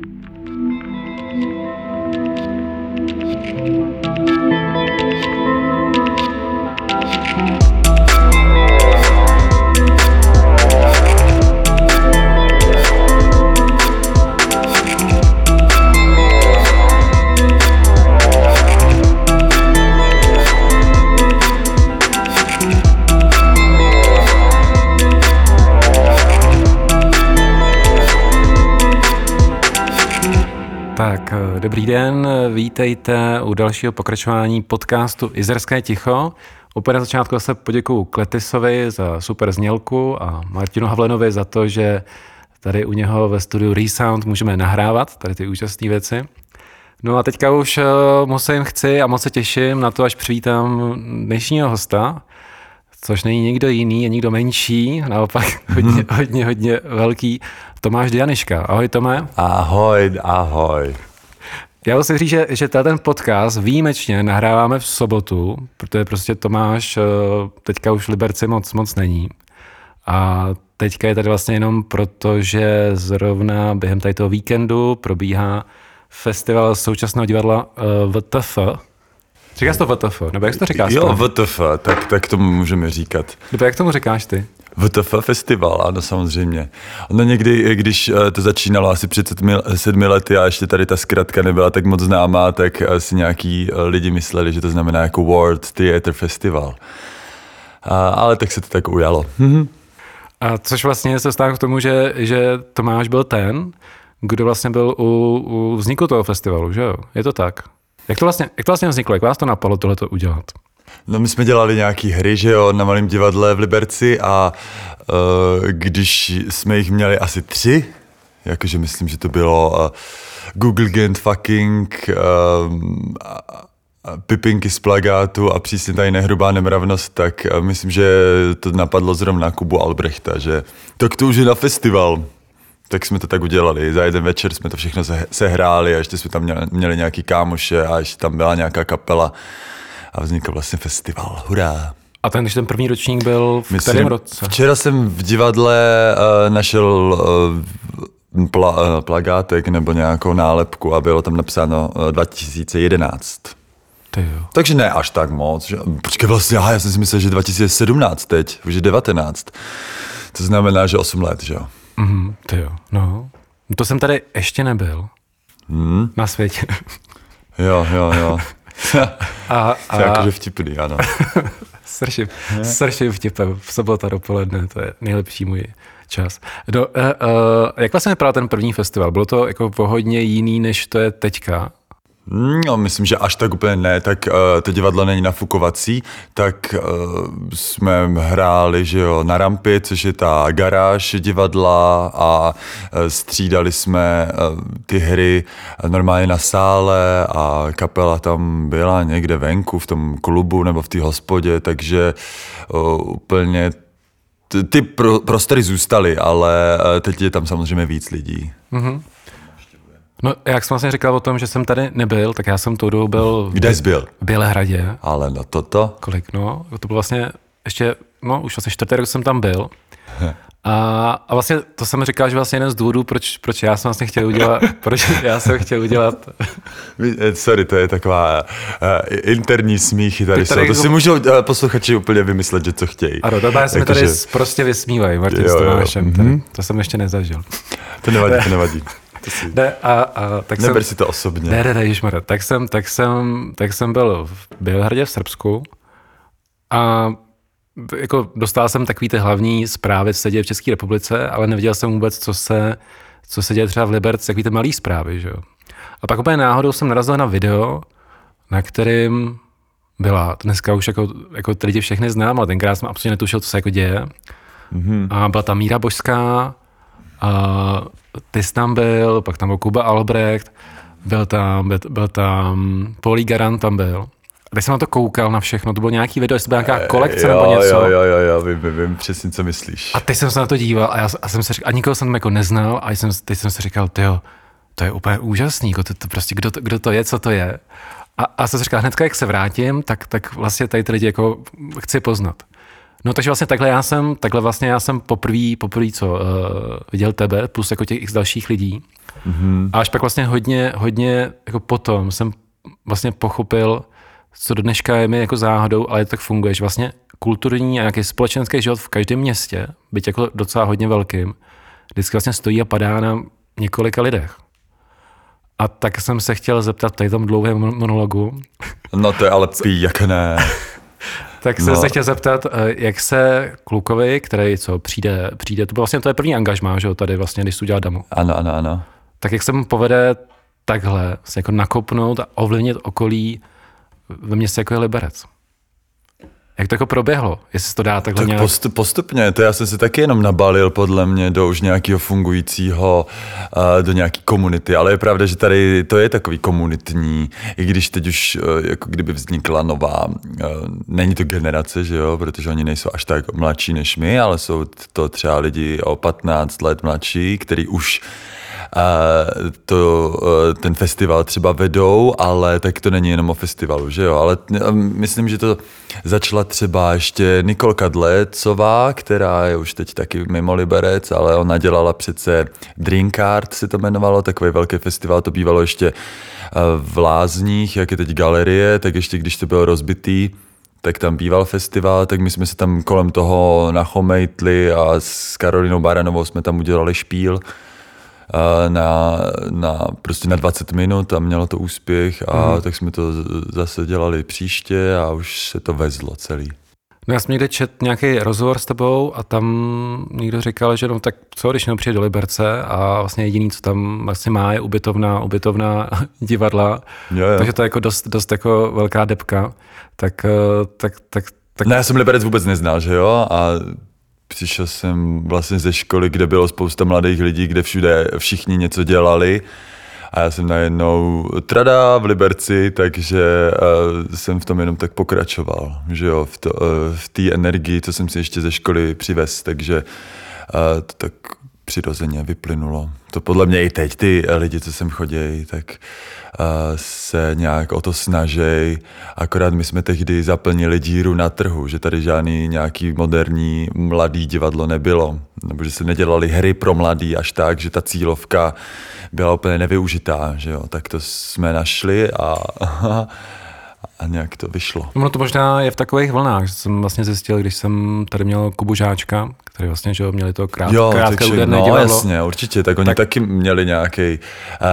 Tak, den, vítejte u dalšího pokračování podcastu Izerské ticho. Úplně na začátku se poděkuju Kletisovi za super znělku a Martinu Havlenovi za to, že tady u něho ve studiu Resound můžeme nahrávat tady ty úžasné věci. No a teďka už eh, musím, chci a moc se těším na to, až přivítám dnešního hosta, což není nikdo jiný, je nikdo menší, naopak hodně, hodně, hodně velký, Tomáš Dianiška. Ahoj Tome. Ahoj, ahoj. Já musím říct, že, že ten podcast výjimečně nahráváme v sobotu, protože prostě Tomáš eh, teďka už v Liberci moc, moc není. A teďka je tady vlastně jenom proto, že zrovna během tady toho víkendu probíhá festival současného divadla uh, VTF. Říkáš to VTF, nebo jak to říkáš? Jo, VTF, tak, tak tomu můžeme říkat. Nebo jak tomu říkáš ty? VTF festival, ano, samozřejmě. Ono někdy, když eh, to začínalo asi před sedmi lety a ještě tady ta zkratka nebyla tak moc známá, tak asi nějaký eh, lidi mysleli, že to znamená jako World Theatre Festival. A, ale tak se to tak ujalo. Mhm. A což vlastně se stává k tomu, že, že Tomáš byl ten, kdo vlastně byl u, u vzniku toho festivalu, že jo? Je to tak? Jak to vlastně, jak to vlastně vzniklo? Jak vás to napadlo tohleto udělat? No my jsme dělali nějaký hry, že jo, na malém divadle v Liberci a uh, když jsme jich měli asi tři, jakože myslím, že to bylo uh, Google Gent fucking, uh, pipinky z plagátu a přísně tady nehrubá nemravnost, tak uh, myslím, že to napadlo zrovna Kubu Albrechta, že tak to už je na festival. Tak jsme to tak udělali. Za jeden večer jsme to všechno sehráli a ještě jsme tam měli, měli nějaký kámoše a ještě tam byla nějaká kapela a vznikl vlastně festival. Hurá! A ten, když ten první ročník byl v Myslím, kterém roce? Včera jsem v divadle uh, našel uh, pla, uh, plagátek nebo nějakou nálepku a bylo tam napsáno uh, 2011. Ty jo. Takže ne až tak moc. Že, počkej, vlastně, aha, já jsem si myslel, že 2017 teď, už je 19. To znamená, že 8 let, že jo. Mhm, jo, no. To jsem tady ještě nebyl. Hmm? Na světě. Jo, jo, jo. a, a... To je jakože vtipný, ano. strašně, strašně vtipem. V sobota dopoledne, to je nejlepší můj čas. Do, uh, uh, jak vlastně vypadal ten první festival? Bylo to jako pohodně jiný, než to je teďka? No, myslím, že až tak úplně ne, tak uh, to divadlo není nafukovací, tak uh, jsme hráli, že jo, na rampě, což je ta garáž divadla a uh, střídali jsme uh, ty hry normálně na sále a kapela tam byla někde venku v tom klubu nebo v té hospodě, takže uh, úplně ty pro, prostory zůstaly, ale teď je tam samozřejmě víc lidí. Mm-hmm. No, jak jsem vlastně říkal o tom, že jsem tady nebyl, tak já jsem tou dobu byl... Kde jsi byl? V Bělehradě. Ale no toto? Kolik, no, to bylo vlastně ještě, no, už vlastně čtvrtý rok jsem tam byl. A, a vlastně to jsem říkal, že vlastně jeden z důvodů, proč, proč já jsem vlastně chtěl udělat, proč já jsem chtěl udělat. Eh, sorry, to je taková uh, interní smíchy tady, tady jsou. To si můžou uh, posluchači úplně vymyslet, že co chtějí. Ano, to se mi tady že... prostě vysmívají, Martin jo, s Tomášem. Mm-hmm. To jsem ještě nezažil. To nevadí, to nevadí. To si... Ne, a, a, tak Neber jsem, si to osobně. Ne, ne, ne, ježmar, tak jsem, tak jsem, tak jsem byl v Bělehradě v Srbsku a jako dostal jsem takový ty hlavní zprávy, co se děje v České republice, ale neviděl jsem vůbec, co se, co se děje třeba v Liberci, takový ty malý zprávy, že jo. A pak úplně náhodou jsem narazil na video, na kterým byla, dneska už jako, jako ty lidi všechny znám, ale tenkrát jsem absolutně netušil, co se jako děje. Mm-hmm. A byla tam Míra Božská, a ty jsi tam byl, pak tam byl Kuba Albrecht, byl tam, byl, byl tam Polí Garant tam byl. A teď jsem na to koukal na všechno, to bylo nějaký video, jestli to byla nějaká kolekce jo, nebo něco. Jo, jo, jo, jo, vím, vím, vím přesně, co myslíš. A teď jsem se na to díval a, já, a jsem se říkal, a nikoho jsem jako neznal a jsem, teď jsem si říkal, tyjo, to je úplně úžasný, jako to, to prostě, kdo, to, kdo to je, co to je. A, a jsem si říkal, hnedka jak se vrátím, tak, tak vlastně tady ty lidi jako chci poznat. No takže vlastně takhle já jsem, takhle vlastně já jsem poprvé, poprvé co, uh, viděl tebe, plus jako těch x dalších lidí. Mm-hmm. A až pak vlastně hodně, hodně jako potom jsem vlastně pochopil, co do dneška je mi jako záhadou, ale tak funguje, že vlastně kulturní a nějaký společenský život v každém městě, byť jako docela hodně velkým, vždycky vlastně stojí a padá na několika lidech. A tak jsem se chtěl zeptat tady tom dlouhém monologu. No to je ale pí, jak ne. tak jsem no. se chtěl zeptat, eh, jak se klukovi, který co přijde, přijde, to bylo vlastně to je první angažmá, že jo, tady vlastně, když jsi udělal damu. Ano, ano, ano. Tak jak se mu povede takhle, se jako nakopnout a ovlivnit okolí ve městě jako je Liberec? Jak to jako proběhlo? Jestli to dá takhle tak nějak... Postup, postupně, to já jsem si taky jenom nabalil podle mě do už nějakého fungujícího, uh, do nějaký komunity, ale je pravda, že tady to je takový komunitní, i když teď už uh, jako kdyby vznikla nová, uh, není to generace, že jo, protože oni nejsou až tak mladší než my, ale jsou to třeba lidi o 15 let mladší, který už to, ten festival třeba vedou, ale tak to není jenom o festivalu, že jo, ale myslím, že to začala třeba ještě Nikolka Dlecová, která je už teď taky mimo Liberec, ale ona dělala přece Drinkard, si to jmenovalo, takový velký festival, to bývalo ještě v Lázních, jak je teď galerie, tak ještě když to bylo rozbitý, tak tam býval festival, tak my jsme se tam kolem toho nachomejtli a s Karolinou Baranovou jsme tam udělali špíl na, na, prostě na 20 minut a mělo to úspěch a mm. tak jsme to zase dělali příště a už se to vezlo celý. No já jsem někde čet nějaký rozhovor s tebou a tam někdo říkal, že no tak co, když přijde do Liberce a vlastně jediný, co tam vlastně má, je ubytovna, ubytovna divadla, jo, jo. takže to je jako dost, dost jako velká depka, tak, eh, tak, tak, tak... Ne, já jsem Liberec vůbec neznal, že jo, a přišel jsem vlastně ze školy, kde bylo spousta mladých lidí, kde všude všichni něco dělali. A já jsem najednou trada v Liberci, takže uh, jsem v tom jenom tak pokračoval, že jo, v, uh, v té energii, co jsem si ještě ze školy přivez, takže uh, to tak přirozeně vyplynulo. To podle mě i teď ty lidi, co sem chodí, tak se nějak o to snaží. Akorát my jsme tehdy zaplnili díru na trhu, že tady žádný nějaký moderní mladý divadlo nebylo. Nebo že se nedělali hry pro mladý až tak, že ta cílovka byla úplně nevyužitá. Že jo? Tak to jsme našli a a nějak to vyšlo. No to možná je v takových vlnách, že jsem vlastně zjistil, když jsem tady měl Kubu Žáčka, který vlastně, že měli to krát, jo, krátké úderné no, divadlo. jasně, určitě, tak oni tak, taky měli nějaký,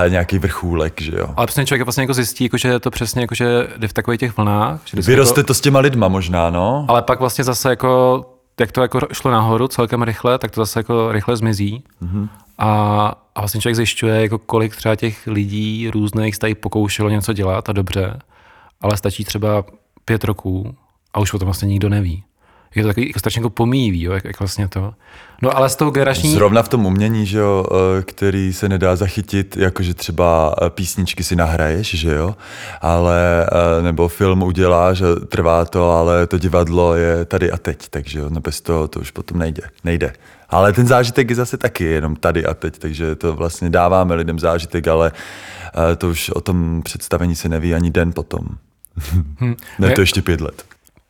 uh, nějaký vrchůlek, že jo. Ale přesně člověk vlastně jako zjistí, jako, že je to přesně jako, že jde v takových těch vlnách. Že Vyroste jako, to s těma lidma možná, no. Ale pak vlastně zase jako jak to jako šlo nahoru celkem rychle, tak to zase jako rychle zmizí. Mm-hmm. A, a vlastně člověk zjišťuje, jako kolik třeba těch lidí různých tady pokoušelo něco dělat a dobře ale stačí třeba pět roků a už o tom vlastně nikdo neví. Je to takový jako strašně jako pomíjivý, jo, jak, jak, vlastně to. No ale s tou generační... Zrovna v tom umění, že jo, eh, který se nedá zachytit, jakože třeba eh, písničky si nahraješ, že jo, ale eh, nebo film uděláš, trvá to, ale to divadlo je tady a teď, takže jo, no bez toho to už potom nejde. nejde. Ale ten zážitek je zase taky jenom tady a teď, takže to vlastně dáváme lidem zážitek, ale to už o tom představení se neví ani den potom. Hmm. ne, to ještě pět let.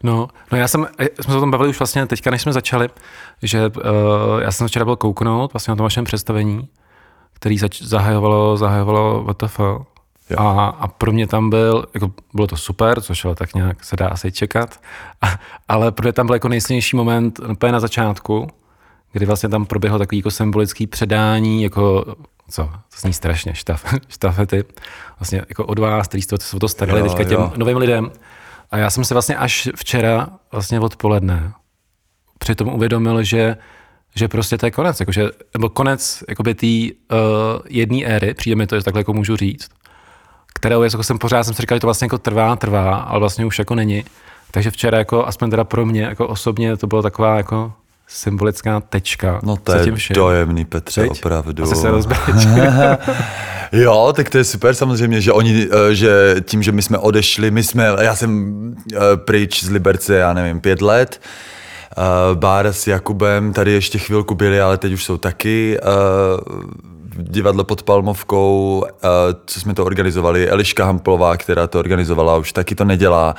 No, no já jsem, jsme se o tom bavili už vlastně teďka, než jsme začali, že uh, já jsem včera byl kouknout vlastně na tom vašem představení, který zač- zahajovalo, zahajovalo VTF. A, a pro mě tam byl, jako bylo to super, což ale tak nějak se dá asi čekat, a, ale pro mě tam byl jako nejsilnější moment úplně na začátku, kdy vlastně tam proběhlo takový jako symbolický předání, jako co, to zní strašně, štaf, štafety, vlastně jako od vás, kteří jste o to starali jo, teďka těm jo. novým lidem. A já jsem se vlastně až včera vlastně odpoledne přitom uvědomil, že že prostě to je konec, jakože, nebo konec jakoby té uh, jedné éry, přijde mi to, že takhle jako můžu říct, kterou jako jsem pořád jsem si říkal, že to vlastně jako trvá, trvá, ale vlastně už jako není. Takže včera jako, aspoň teda pro mě, jako osobně, to bylo taková jako symbolická tečka. No to je dojemný, Petře, Teď? opravdu. Asi se Jo, tak to je super samozřejmě, že oni, eh, že tím, že my jsme odešli, my jsme, já jsem eh, pryč z Liberce, já nevím, pět let, eh, Bára s Jakubem tady ještě chvilku byli, ale teď už jsou taky divadlo pod Palmovkou, co jsme to organizovali, Eliška Hamplová, která to organizovala, už taky to nedělá.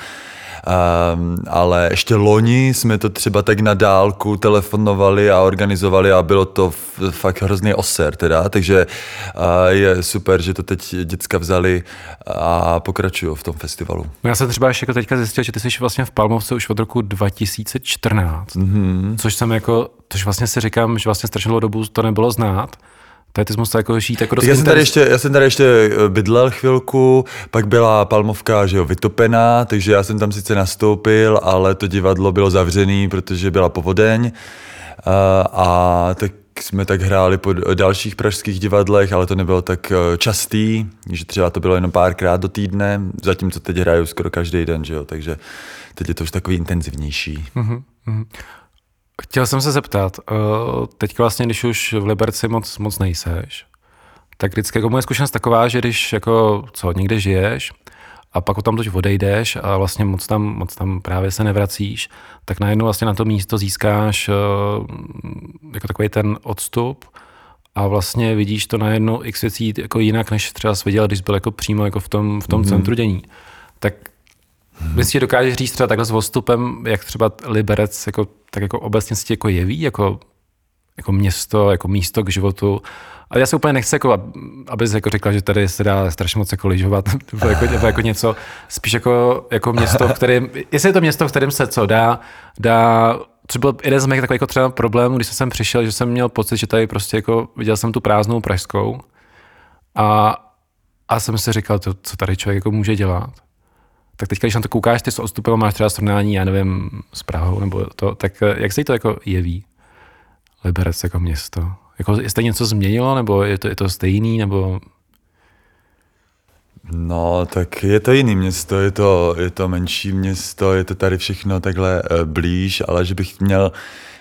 Um, ale ještě loni jsme to třeba tak na dálku telefonovali a organizovali a bylo to fakt hrozný oser teda, takže uh, je super, že to teď děcka vzali a pokračují v tom festivalu. Já jsem třeba ještě jako teďka zjistil, že ty jsi vlastně v Palmovce už od roku 2014, mm-hmm. což jsem jako, což vlastně si říkám, že vlastně strašně dlouhou dobu to nebylo znát. Jsi musel jako žít jako dost Já jsem, tady ještě, já jsem tady ještě eh, bydlel chvilku, pak byla Palmovka že jo, vytopená, takže já jsem tam sice nastoupil, ale to divadlo bylo zavřený, protože byla povodeň. A, a tak jsme tak hráli po dalších pražských divadlech, ale to nebylo tak eh, častý, že třeba to bylo jenom párkrát do týdne, zatímco teď hraju skoro každý den, že jo, takže teď je to už takový intenzivnější. Mhm, Chtěl jsem se zeptat, uh, teď vlastně, když už v Liberci moc, moc nejseš, tak vždycky jako moje zkušenost taková, že když jako co, někde žiješ a pak tam tož odejdeš a vlastně moc tam, moc tam právě se nevracíš, tak najednou vlastně na to místo získáš uh, jako takový ten odstup a vlastně vidíš to najednou x věcí jako jinak, než třeba jsi viděl, když jsi byl jako přímo jako v tom, v tom mm-hmm. centru dění. Tak Myslíš, že dokážeš říct třeba takhle s odstupem, jak třeba Liberec jako, tak jako obecně se jako jeví, jako, jako město, jako místo k životu. A já se úplně nechci, jako, abys jako řekla, že tady se dá strašně moc jako lyžovat, nebo jako, nebo jako něco, spíš jako, jako město, v kterém, jestli je to město, v kterém se co dá, dá což byl jeden z mých takových jako třeba problémů, když jsem sem přišel, že jsem měl pocit, že tady prostě jako viděl jsem tu prázdnou pražskou a, a jsem si říkal, to, co tady člověk jako může dělat tak teď, když na to koukáš, ty s odstupem máš třeba srovnání, já nevím, s Prahou nebo to, tak eh, jak se jí to jako jeví? Liberec jako město. Jako, jestli něco změnilo, nebo je to, je to stejný, nebo... No, tak je to jiný město, je to, je to menší město, je to tady všechno takhle uh, blíž, ale že bych měl,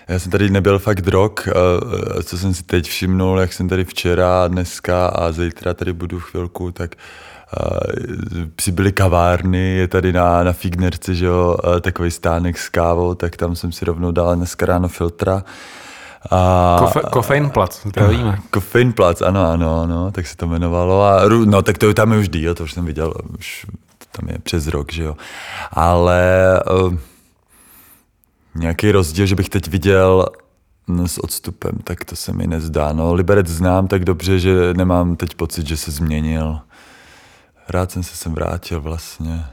já jsem tady nebyl fakt rok, uh, co jsem si teď všimnul, jak jsem tady včera, dneska a zítra tady budu chvilku, tak uh, byly kavárny, je tady na, na Fignerci, že jo, uh, takový stánek s kávou, tak tam jsem si rovnou dal dneska ráno filtra. A, Kofe, Kofeinplatz, to víme. Kofeinplatz, ano, ano, ano, tak se to jmenovalo. A, no, tak to je tam je už díl, to už jsem viděl, už tam je přes rok, že jo. Ale uh, nějaký rozdíl, že bych teď viděl no, s odstupem, tak to se mi nezdá. No, Liberec znám tak dobře, že nemám teď pocit, že se změnil. Rád jsem se sem vrátil vlastně.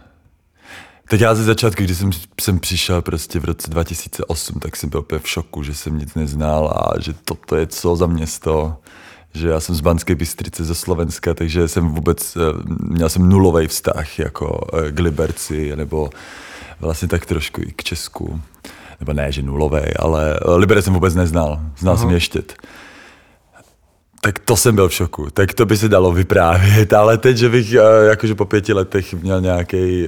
Teď já ze začátku, když jsem, jsem přišel prostě v roce 2008, tak jsem byl úplně v šoku, že jsem nic neznal a že toto je co za město. Že já jsem z Banské Bystrice ze Slovenska, takže jsem vůbec, měl jsem nulový vztah jako k Liberci, nebo vlastně tak trošku i k Česku. Nebo ne, že nulový, ale Liberec jsem vůbec neznal. Znal Aha. jsem Ještět. Tak to jsem byl v šoku. Tak to by se dalo vyprávět, ale teď, že bych jakože po pěti letech měl nějaký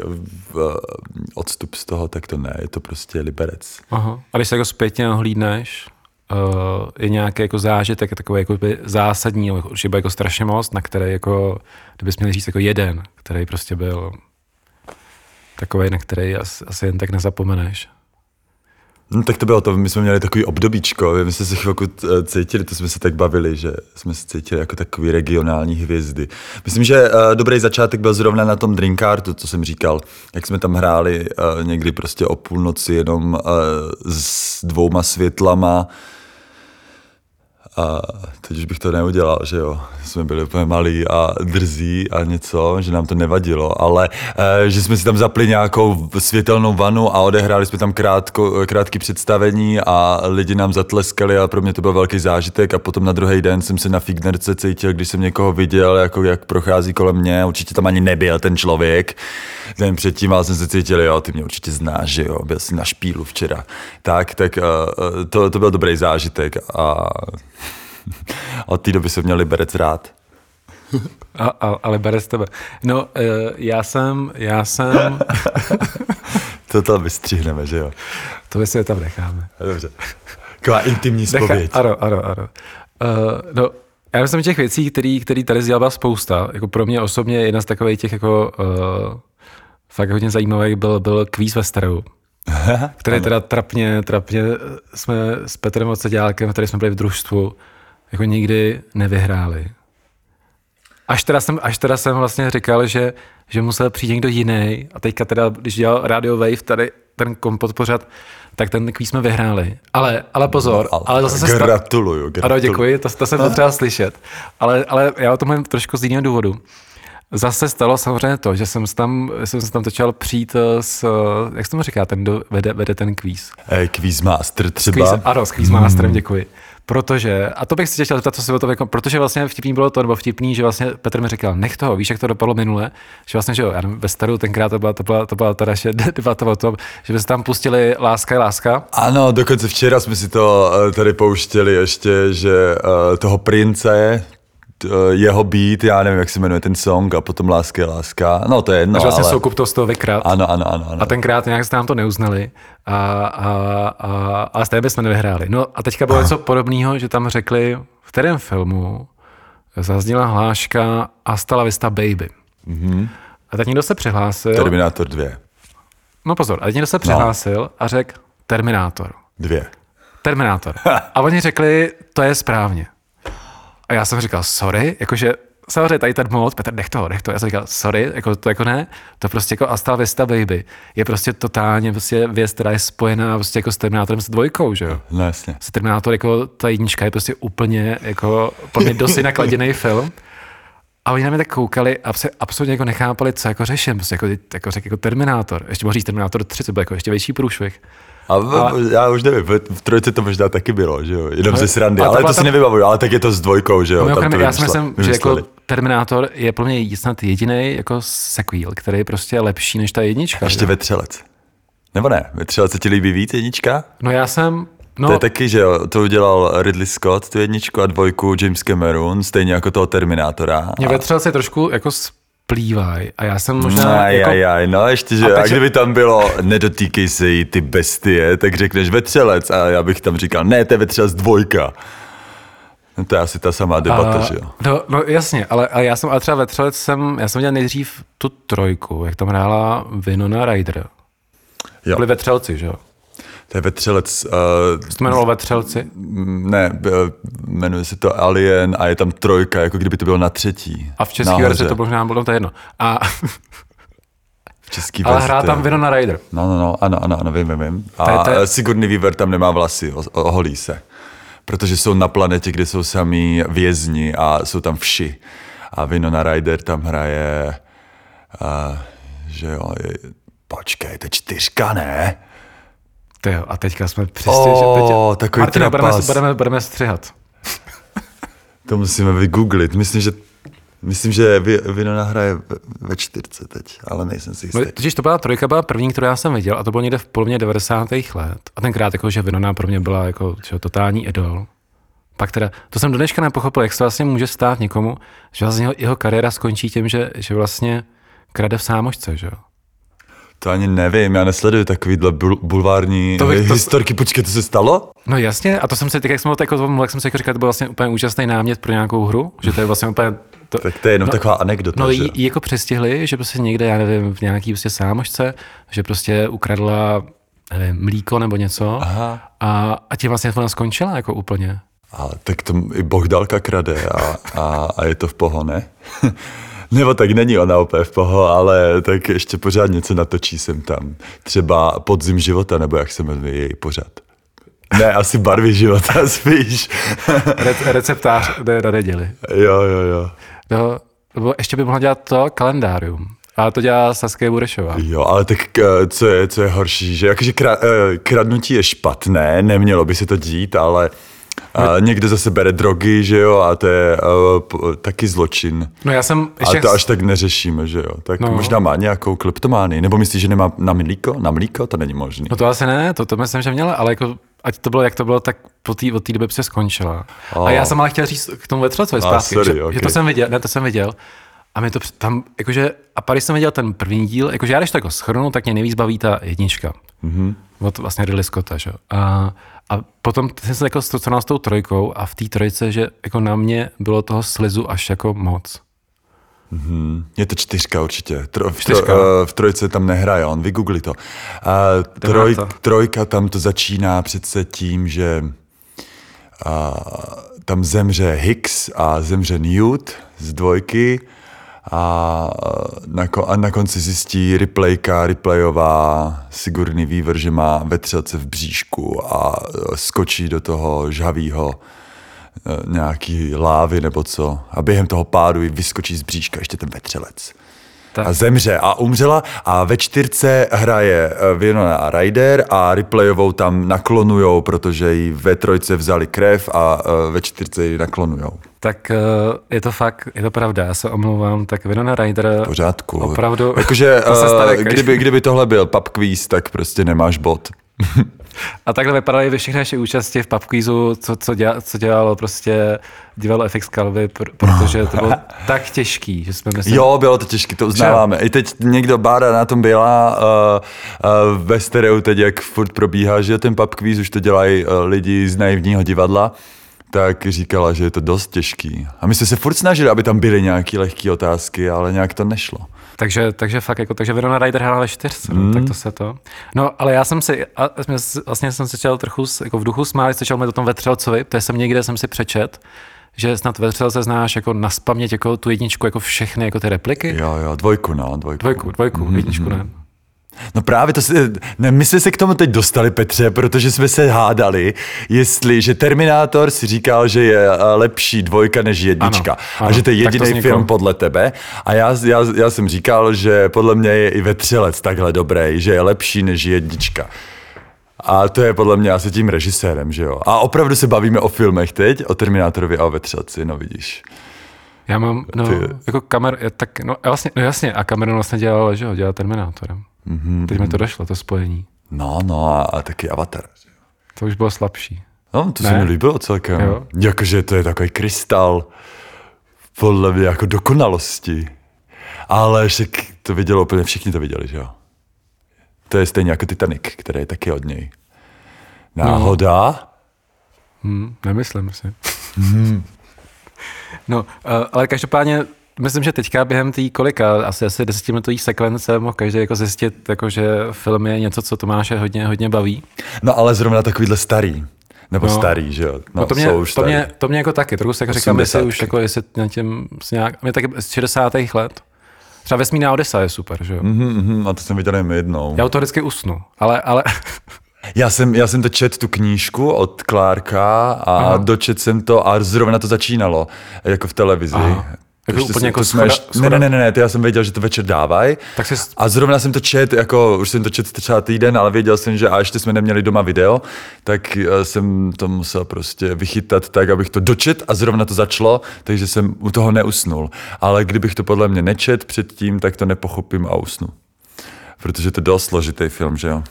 odstup z toho, tak to ne, je to prostě liberec. Aha. A když se jako zpětně ohlídneš, uh, je nějaký jako zážitek takový jako by zásadní, určitě jako strašně moc, na který jako, kdybys měl říct jako jeden, který prostě byl takový, na který asi, asi jen tak nezapomeneš. No tak to bylo to, my jsme měli takový obdobíčko, my jsme se chvilku cítili, to jsme se tak bavili, že jsme se cítili jako takový regionální hvězdy. Myslím, že uh, dobrý začátek byl zrovna na tom drinkartu, co jsem říkal, jak jsme tam hráli uh, někdy prostě o půlnoci jenom uh, s dvouma světlama, a teď už bych to neudělal, že jo. Jsme byli úplně malí a drzí a něco, že nám to nevadilo, ale e, že jsme si tam zapli nějakou světelnou vanu a odehráli jsme tam krátko, krátký představení a lidi nám zatleskali a pro mě to byl velký zážitek a potom na druhý den jsem se na Fignerce cítil, když jsem někoho viděl, jako jak prochází kolem mě, určitě tam ani nebyl ten člověk, den předtím, ale jsem se cítil, jo, ty mě určitě znáš, že jo, byl jsi na špílu včera. Tak, tak e, to, to byl dobrý zážitek a od té doby jsem měl Liberec rád. A, a, a Liberec tebe. No, uh, já jsem, já jsem... to tam vystřihneme, že jo? To my si je tam necháme. Dobře. Taková intimní spověď. Ano, ano, ano. Uh, no, já myslím, těch věcí, který, který tady byla spousta. Jako pro mě osobně jedna z takových těch jako uh, fakt hodně zajímavých byl, byl kvíz ve starou. který teda trapně, trapně jsme s Petrem Odsedělkem, který jsme byli v družstvu, jako nikdy nevyhráli. Až teda jsem, až teda jsem vlastně říkal, že, že musel přijít někdo jiný a teďka teda, když dělal Radio Wave tady ten kompot pořad, tak ten kvíz jsme vyhráli. Ale, ale pozor, ale, ale zase se sta- Gratuluju, gratuluju. Ano, děkuji, to, to jsem potřeba slyšet. Ale, ale já o tom mluvím trošku z jiného důvodu. Zase stalo samozřejmě to, že jsem se tam, jsem se tam začal přijít s, jak se tomu říká, ten, kdo vede, vede ten kvíz. Eh, Quizmaster třeba. Kvíz, ano, s Quizmasterem, děkuji. Protože, a to bych si chtěl zeptat, co si o tom jako, protože vlastně vtipný bylo to, nebo vtipný, že vlastně Petr mi říkal, nech toho, víš, jak to dopadlo minule, že vlastně, že jo, já nevím, ve staru tenkrát to byla, to byla, to byla teda ještě debata o tom, že by se tam pustili Láska je láska. Ano, dokonce včera jsme si to eh, tady pouštěli ještě, že uh, toho prince, eh, jeho beat, já nevím, jak se jmenuje ten song, a potom Láska je láska. No, to je jedno, No, vlastně ale... Soukup to z toho vykrát. Ano, ano, ano. ano. A tenkrát nějak jste nám to neuznali a, a, a, a stejně bychom nevyhráli. No a teďka bylo něco podobného, že tam řekli, v kterém filmu zazněla hláška Hasta la vista baby. Mm-hmm. A teď někdo se přihlásil, Terminator 2. no pozor, a teď někdo se přihlásil a řekl Terminátor. Dvě. Terminátor. A oni řekli, to je správně. A já jsem říkal, sorry, jakože samozřejmě tady ten mod, Petr, nech toho, nech to. Já jsem říkal, sorry, jako to jako ne, to prostě jako Asta Vista Baby je prostě totálně prostě věc, která je spojená prostě jako s Terminátorem s dvojkou, že jo. No jasně. Se Terminátor jako ta jednička je prostě úplně jako pro mě dost jinak laděný film. A oni na mě tak koukali a se absolutně jako nechápali, co jako řeším. Prostě jako, jako řekl jako Terminátor. Ještě mohl říct Terminátor 3, to byl jako ještě větší průšvih. A, v, já už nevím, v, trojce to možná taky bylo, že jo, jenom Ale- ze srandy, a to ale to, byla si ta- nevybavuju, ale tak je to s dvojkou, že jo, tam Mimochodem, to já si myslím, že jako Terminátor je pro mě snad jediný jako sequel, který je prostě lepší než ta jednička. Ještě že? Vetřelec. Nebo ne, Vetřelec se ti líbí víc jednička? No já jsem, no To je taky, že jo, to udělal Ridley Scott, tu jedničku a dvojku James Cameron, stejně jako toho Terminátora. mě a... ve třelci trošku jako splývaj a já jsem možná Aj, jako, aj, aj, no ještě, že A a, teď- kdyby tam bylo nedotýkej se jí ty bestie, tak řekneš vetřelec a já bych tam říkal, ne, to je vetřelec dvojka. No to je asi ta samá debata, a, že jo. no, no, jasně, ale, ale já jsem, ale třeba ve třelec jsem, já jsem dělal nejdřív tu trojku, jak tam hrála Winona Ryder. jo. Byli ve třelci, že jo? To je vetřelec, uh, To jmenovalo ve třelci. ne, b- jmenuje se to Alien a je tam trojka, jako kdyby to bylo na třetí. A v české verzi to možná bylo, to je jedno. A, V český ale hrá tam Winona Ryder. No, no, no, ano, ano, ano, vím, vím, vím. A To je- eh, Sigourney Weaver tam nemá vlasy, oholí se. Protože jsou na planetě, kde jsou samí vězni a jsou tam vši. A Winona Ryder tam hraje, uh, že jo, je, počkej, to je čtyřka, ne? Ty jo, a teďka jsme přesně, že teď... Takový Martine, budeme, trapas. budeme, budeme střihat. To musíme vygooglit. Myslím, že Myslím, že Vi- Winona hraje ve, čtyřce teď, ale nejsem si jistý. No, totiž to byla trojka, byla první, kterou já jsem viděl, a to bylo někde v polovině 90. let. A tenkrát jako, že Winona pro mě byla jako že, totální idol. Pak teda, to jsem do dneška nepochopil, jak se vlastně může stát někomu, že vlastně jeho, jeho kariéra skončí tím, že, že vlastně krade v sámošce, že jo. To ani nevím, já nesleduju takovýhle bul- bulvární To to bych- to- historky. Počkej, to se stalo? No jasně, a to jsem si, tak jak jsem, tak, jak jsem si jako říkal, to byl vlastně úplně úžasný námět pro nějakou hru, že to je vlastně úplně... To, Tak to je jenom no, taková anekdota, No že? jí, jako přestihli, že prostě někde, já nevím, v nějaký prostě sámošce, že prostě ukradla nevím, mlíko nebo něco Aha. a, a tím vlastně ona skončila jako úplně. Ale tak to i Bohdalka krade a, a, a je to v poho, ne? Nebo tak není ona v poho, ale tak ještě pořád něco natočí sem tam. Třeba Podzim života, nebo jak se jmenuje její pořád. Ne, asi barvy života spíš. Re, receptář jde na neděli. jo, jo, jo. No, nebo ještě by mohla dělat to kalendárium. A to dělá Saskia Burešová. Jo, ale tak eh, co je, co je horší, že jakože kra, eh, kradnutí je špatné, nemělo by se to dít, ale a někdo zase bere drogy, že jo, a to je uh, taky zločin. No já jsem A ještě... to až tak neřešíme, že jo. Tak No. možná má nějakou kleptománii. Nebo myslíš, že nemá na mlíko? Na mlíko? To není možné. No to asi ne, to, to myslím, že měla, ale jako, ať to bylo, jak to bylo, tak po té, od té doby se skončila. A já jsem ale chtěl říct k tomu vetřelcovi zpátky, sorry, že, že, okay. to jsem viděl, ne, to jsem viděl. A mi to tam, jakože, a pak když jsem viděl ten první díl, jakože já když to jako schrnu, tak mě nejvíc baví ta jednička. Mm-hmm. Od vlastně Ridley Scotta, že? jo. A, a potom jsem se jako stoconal s tou trojkou a v té trojce, že jako na mě bylo toho slizu až jako moc. Je to čtyřka určitě. Tro, v, Čtyřka. Tro, uh, v trojce tam nehraje on, vygoogli to. A troj, Devátá. trojka tam to začíná přece tím, že a tam zemře Hicks a zemře Newt z dvojky a na, ko- a na konci zjistí replayka, replayová Sigurný vývr, že má vetřelce v bříšku a e, skočí do toho žhavýho e, nějaký lávy nebo co a během toho pádu vyskočí z bříška ještě ten vetřelec. Tak. A zemře a umřela a ve čtyřce hraje eh, Winona Ryder a replayovou tam naklonujou, protože jí ve trojce vzali krev a eh, ve čtyřce ji naklonujou. Tak eh, je to fakt, je to pravda, já se omlouvám, tak Winona Ryder V pořádku. opravdu, Jakože kdyby, kdyby tohle byl pub quiz, tak prostě nemáš bod. A takhle vypadaly ve všechny naše účasti v PubQuizu, co, co, děla, co dělalo prostě divadlo FX Calvy, pr- protože to bylo tak těžký, že jsme myslím... Jo, bylo to těžké, to uznáváme. I teď někdo Bára na tom byla uh, uh, ve stereu teď, jak furt probíhá, že ten pub quiz už to dělají uh, lidi z naivního divadla, tak říkala, že je to dost těžký. A my jsme se furt snažili, aby tam byly nějaké lehké otázky, ale nějak to nešlo. Takže, takže fakt, jako, takže Verona Ryder hrála ve čtyřce, mm. tak to se to. No, ale já jsem si, a vlastně jsem se chtěl trochu jako v duchu smát, začal mluvit o tom Vetřelcovi, to jsem někde jsem si přečet, že snad Vetřelce znáš jako na spaměť jako tu jedničku, jako všechny jako ty repliky. Jo, jo, dvojku, no, dvojku. Dvojku, dvojku, mm-hmm. jedničku ne. No právě to se, ne, my jsme se k tomu teď dostali, Petře, protože jsme se hádali, jestli, že Terminátor si říkal, že je eh, lepší dvojka než jednička Ano, a ano, že to je to jediný vzniklo. film podle tebe a já, já, já jsem říkal, že podle mě je i Vetřelec takhle dobrý, že je lepší než jednička. A to je podle mě asi tím režisérem, že jo. A opravdu se bavíme o filmech teď, o Terminátorovi a o Vetřelci, no vidíš. Já mám, no, Ty- jako kamer, je tak, no vlastně, no jasně, a Cameron vlastně dělal, že jo, dělal Terminátorem. Mm-hmm. Teď mi to došlo, to spojení. No, no a, a taky Avatar. To už bylo slabší. No, to Ne? se mi líbilo celkem. Jo. Jakože to je takový krystal podle mě jako dokonalosti. Ale však to vidělo úplně, všichni to viděli, že jo? To je stejně jako Titanic, který je taky od něj. Náhoda? Hmm, nemyslím si. No, uh, ale každopádně myslím, že teďka během té kolika, asi asi desetiminutový sekvence mohl každý jako zjistit, jako, že film je něco, co Tomáše hodně, hodně baví. No ale zrovna takovýhle starý. Nebo No. starý, že jo? No, No, to, mě, jsou už to, starý. mě, to mě jako taky, trochu se jako říkám, jestli 80. už jako, jestli na těm, nějak, mě taky z 60. let. Třeba Vesmírná Odesa je super, že jo? Mm. Mhm, mhm, a to jsem viděl jen jednou. Já u toho vždycky usnu, ale, ale Já jsem, já jsem to čet tu knížku od Klárka a Aha. dočet jsem to a zrovna to začínalo, jako v televizi. Aha. Jako Ještě úplně jsem- jako to jsme schoda- Ne, ne, ne, ne, to já jsem věděl, že to večer dávají. Tak jsi- A zrovna jsem to čet, jako už jsem to čet třeba týden, ale věděl jsem, že a ještě jsme neměli doma video, tak eh, jsem to musel prostě vychytat tak, abych to dočet a zrovna to začalo, takže jsem u toho neusnul. Ale kdybych to podle mě nečet předtím, tak to nepochopím a usnu. Protože to je dost složitý film, že jo?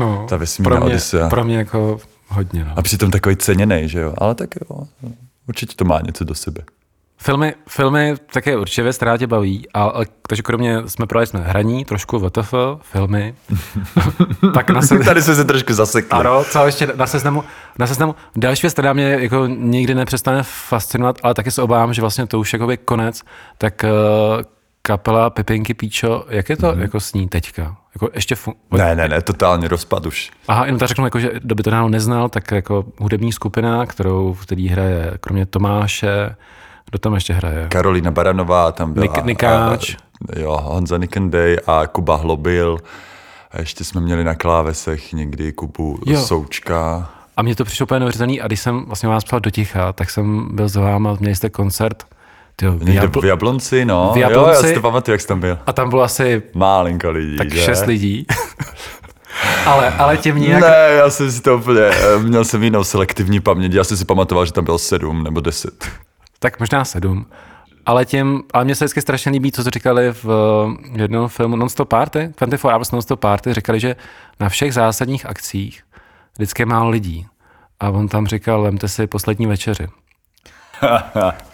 No, Ta vesmírná pro mě, Odisea. pro mě jako hodně. No. A přitom takový ceněný, že jo? Ale tak jo, určitě to má něco do sebe. Filmy, filmy také určitě věc, která tě baví, a, a, takže kromě jsme projeli jsme hraní, trošku VTF, filmy, tak na se, Tady jsme se trošku zasekli. Ano, co ještě na seznamu, na seznamu. Další věc, která mě jako nikdy nepřestane fascinovat, ale taky se obávám, že vlastně to už jakoby konec, tak uh, kapela Pepinky Píčo, jak je to mm-hmm. jako s ní teďka? Jako ještě fun- Ne, ne, ne, totálně rozpad už. Aha, jenom tak řeknu, jako, že kdo by to dávno neznal, tak jako hudební skupina, kterou v který hraje kromě Tomáše, kdo tam ještě hraje? Karolina Baranová tam byla. Nik- Nikáč. A, jo, Honza Nikendej a Kuba Hlobil. A ještě jsme měli na klávesech někdy Kubu Jo. Součka. A mně to přišlo úplně neuvěřitelný a když jsem vlastně vás psal do ticha, tak jsem byl s váma, měli jste koncert, tyjo, v Jabl- v Jablonci, no. v Jo, já Jablonci. si to pamatuju, jak jsi tam byl. a tam bylo asi Málinko lidí, tak že? šest lidí. ale, ale tím nějak... Ne, já jsem si to úplně, eh, měl jsem jinou selektivní paměť, já jsem si pamatoval, že tam bylo sedm nebo deset. Tak možná sedm. Ale tím, ale mně se vždycky strašně líbí, co to říkali v jednom filmu Non-Stop Party, 24 Hours Non-Stop Party, říkali, že na všech zásadních akcích vždycky je málo lidí. A on tam říkal, lemte si poslední večeři.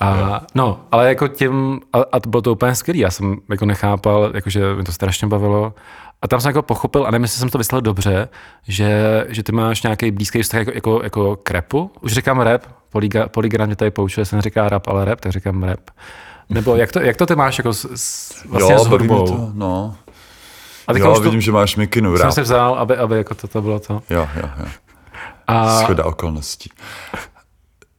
A, no, ale jako tím, a, a to bylo to úplně skvělé, já jsem jako nechápal, jakože mě to strašně bavilo. A tam jsem jako pochopil, a nevím, jestli jsem to vyslechl dobře, že, že ty máš nějaký blízký vztah jako, jako, jako k rapu. Už říkám rap, Poliga, Polygram mě tady poučuje, se neříká rap, ale rap, tak říkám rap. Nebo jak to, jak to ty máš jako s, s, vlastně s baví mě hudbou? to, no. A Jo, už to vidím, že máš mikinu jsem rap. si vzal, aby, aby jako toto bylo to. Jo, jo, jo. A, Schoda okolností.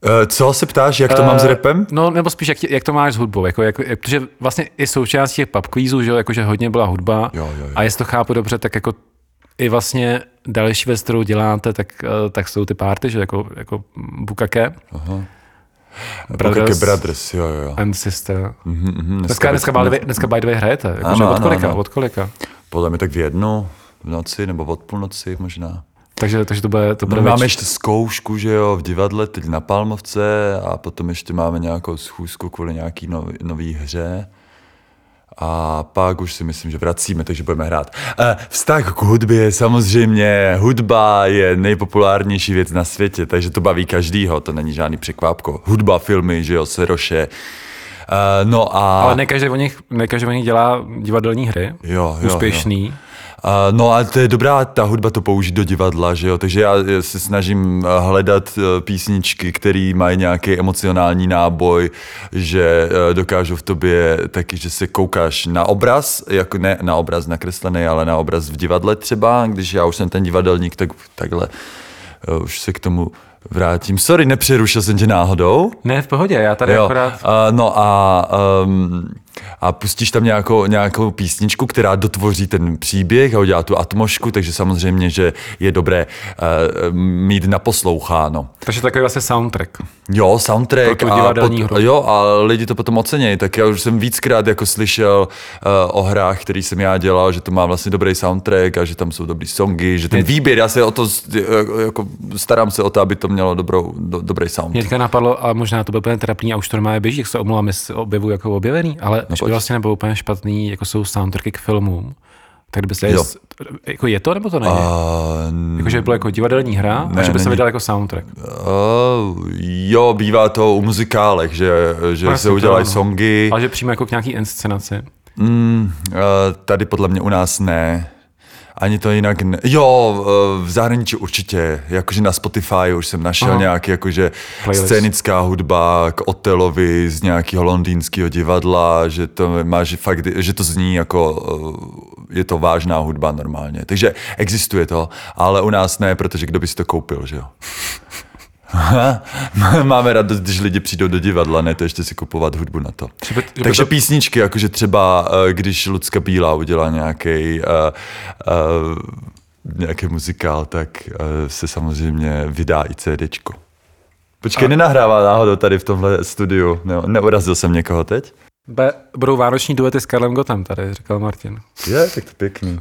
Eh, Co se ptáš, jak to mám s Eh, repem? No, nebo spíš, jak, jak to máš s hudbou, jako, jako, jak, protože vlastně i součástí těch pub quizzů, že, jo, jako, že hodně byla hudba Jo, jo, jo. a jestli to chápu dobře, tak jako i vlastně další věc, kterou děláte, tak, eh, tak jsou ty party, že jako, jako Bukake, Brothers. Brothers, jo, jo. and Sister. Mhm, mhm, Dneska, dneska, by the way- dneska by the way hrajete, jako, Ano, od ano, kolika, ano. od kolika. Podle mě tak v jednu v noci, nebo od půlnoci možná. Takže, takže to bude, to bude No, máme ještě zkoušku, že jo, v divadle, teď na Palmovce a potom ještě máme nějakou schůzku kvůli nějaký nový, nový hře. A pak už si myslím, že vracíme, takže budeme hrát. Eh, Vztah k hudbě, samozřejmě, hudba je nejpopulárnější věc na světě, takže to baví každýho, to není žádný překvápko. Hudba, filmy, že jo, seroše. Eh, No a... Ale ne každý, o nich, ne každý o nich dělá divadelní hry, Jo, jo, úspěšný. Jo. Uh, no a to je dobrá ta hudba to použít do divadla, že jo? Takže já eh, se snažím eh, hledat eh, písničky, které mají nějaký emocionální náboj, že eh, dokážou v tobě taky, že se koukáš na obraz, jako ne na obraz nakreslený, ale na obraz v divadle třeba, když já už jsem ten divadelník, tak takhle eh, už se k tomu vrátím. Sorry, nepřerušil jsem tě náhodou. Ne, v pohodě, já tady Jo, akorát... uh, no a, um, a pustíš tam nějakou, nějakou písničku, která dotvoří ten příběh a udělá tu atmosféru, takže samozřejmě, že je dobré uh, mít naposloucháno. Takže takový vlastně soundtrack. Jo, soundtrack a, hru. jo, a lidi to potom ocenějí, tak já už jsem víckrát jako slyšel uh, o hrách, který jsem já dělal, že to má vlastně dobrý soundtrack a že tam jsou dobrý songy, že ten Mě- výběr, já se o to, s- jako, starám se o to, aby to mělo dobrou, do, dobrý sound. Mě teďka napadlo, a možná to bude úplně trapný a už to normálně běží, jak se omlouvám, jestli objevu jako objevený, ale no, že by vlastně nebylo úplně špatný, jako jsou soundtracky k filmům. Tak kdyby se, Jo. jako je to nebo to není? Uh, jako, že by bylo jako divadelní hra a Ne, že by se vydal jako soundtrack. Uh, jo, bývá to u muzikálek, že, že Vlastně se udělají songy. Ale že přímo jako k nějaký inscenaci. Mm, uh, tady podle mě u nás ne. Ani to jinak ne. Jo, uh, v zahraničí určitě. Jakože na Spotify už jsem našel Aha. nějaký jakože Playlist. scénická hudba k Otelovi z nějakého londýnského divadla, že to má, že fakt, že to zní jako uh, je to vážná hudba normálně. Takže existuje to, ale u nás ne, protože kdo by si to koupil, že jo? Máme radost, když lidi přijdou do divadla, ne to ještě si kupovat hudbu na to. By- Takže to- písničky, jakože třeba, eh, když Lucka Bílá udělá nějaký uh, uh, nějaký muzikál, tak uh, se samozřejmě vydá i CDčko. Počkej, nenahrává náhodou tady v tomhle studiu. Ne, neurazil jsem někoho teď? Be, budou vánoční duety s Karlem Gotem, tady říkal Martin. Je, tak to pěkný.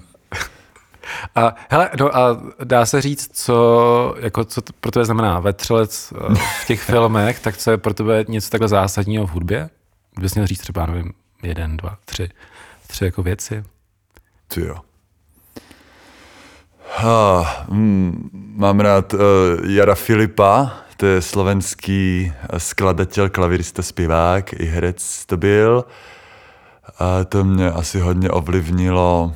A, hele, no a dá se říct, co, jako, co pro tebe znamená vetřelec eh, v těch filmech, tak co je pro tebe něco takhle zásadního v hudbě? Kdybys měl říct třeba, nevím, jeden, dva, tři, tři jako věci. Ty jo. Ha, mm, mám rád uh, Jara Filipa, to je slovenský eh, skladatel, klavirista, zpěvák, i herec to byl. A to mě asi hodně ovlivnilo.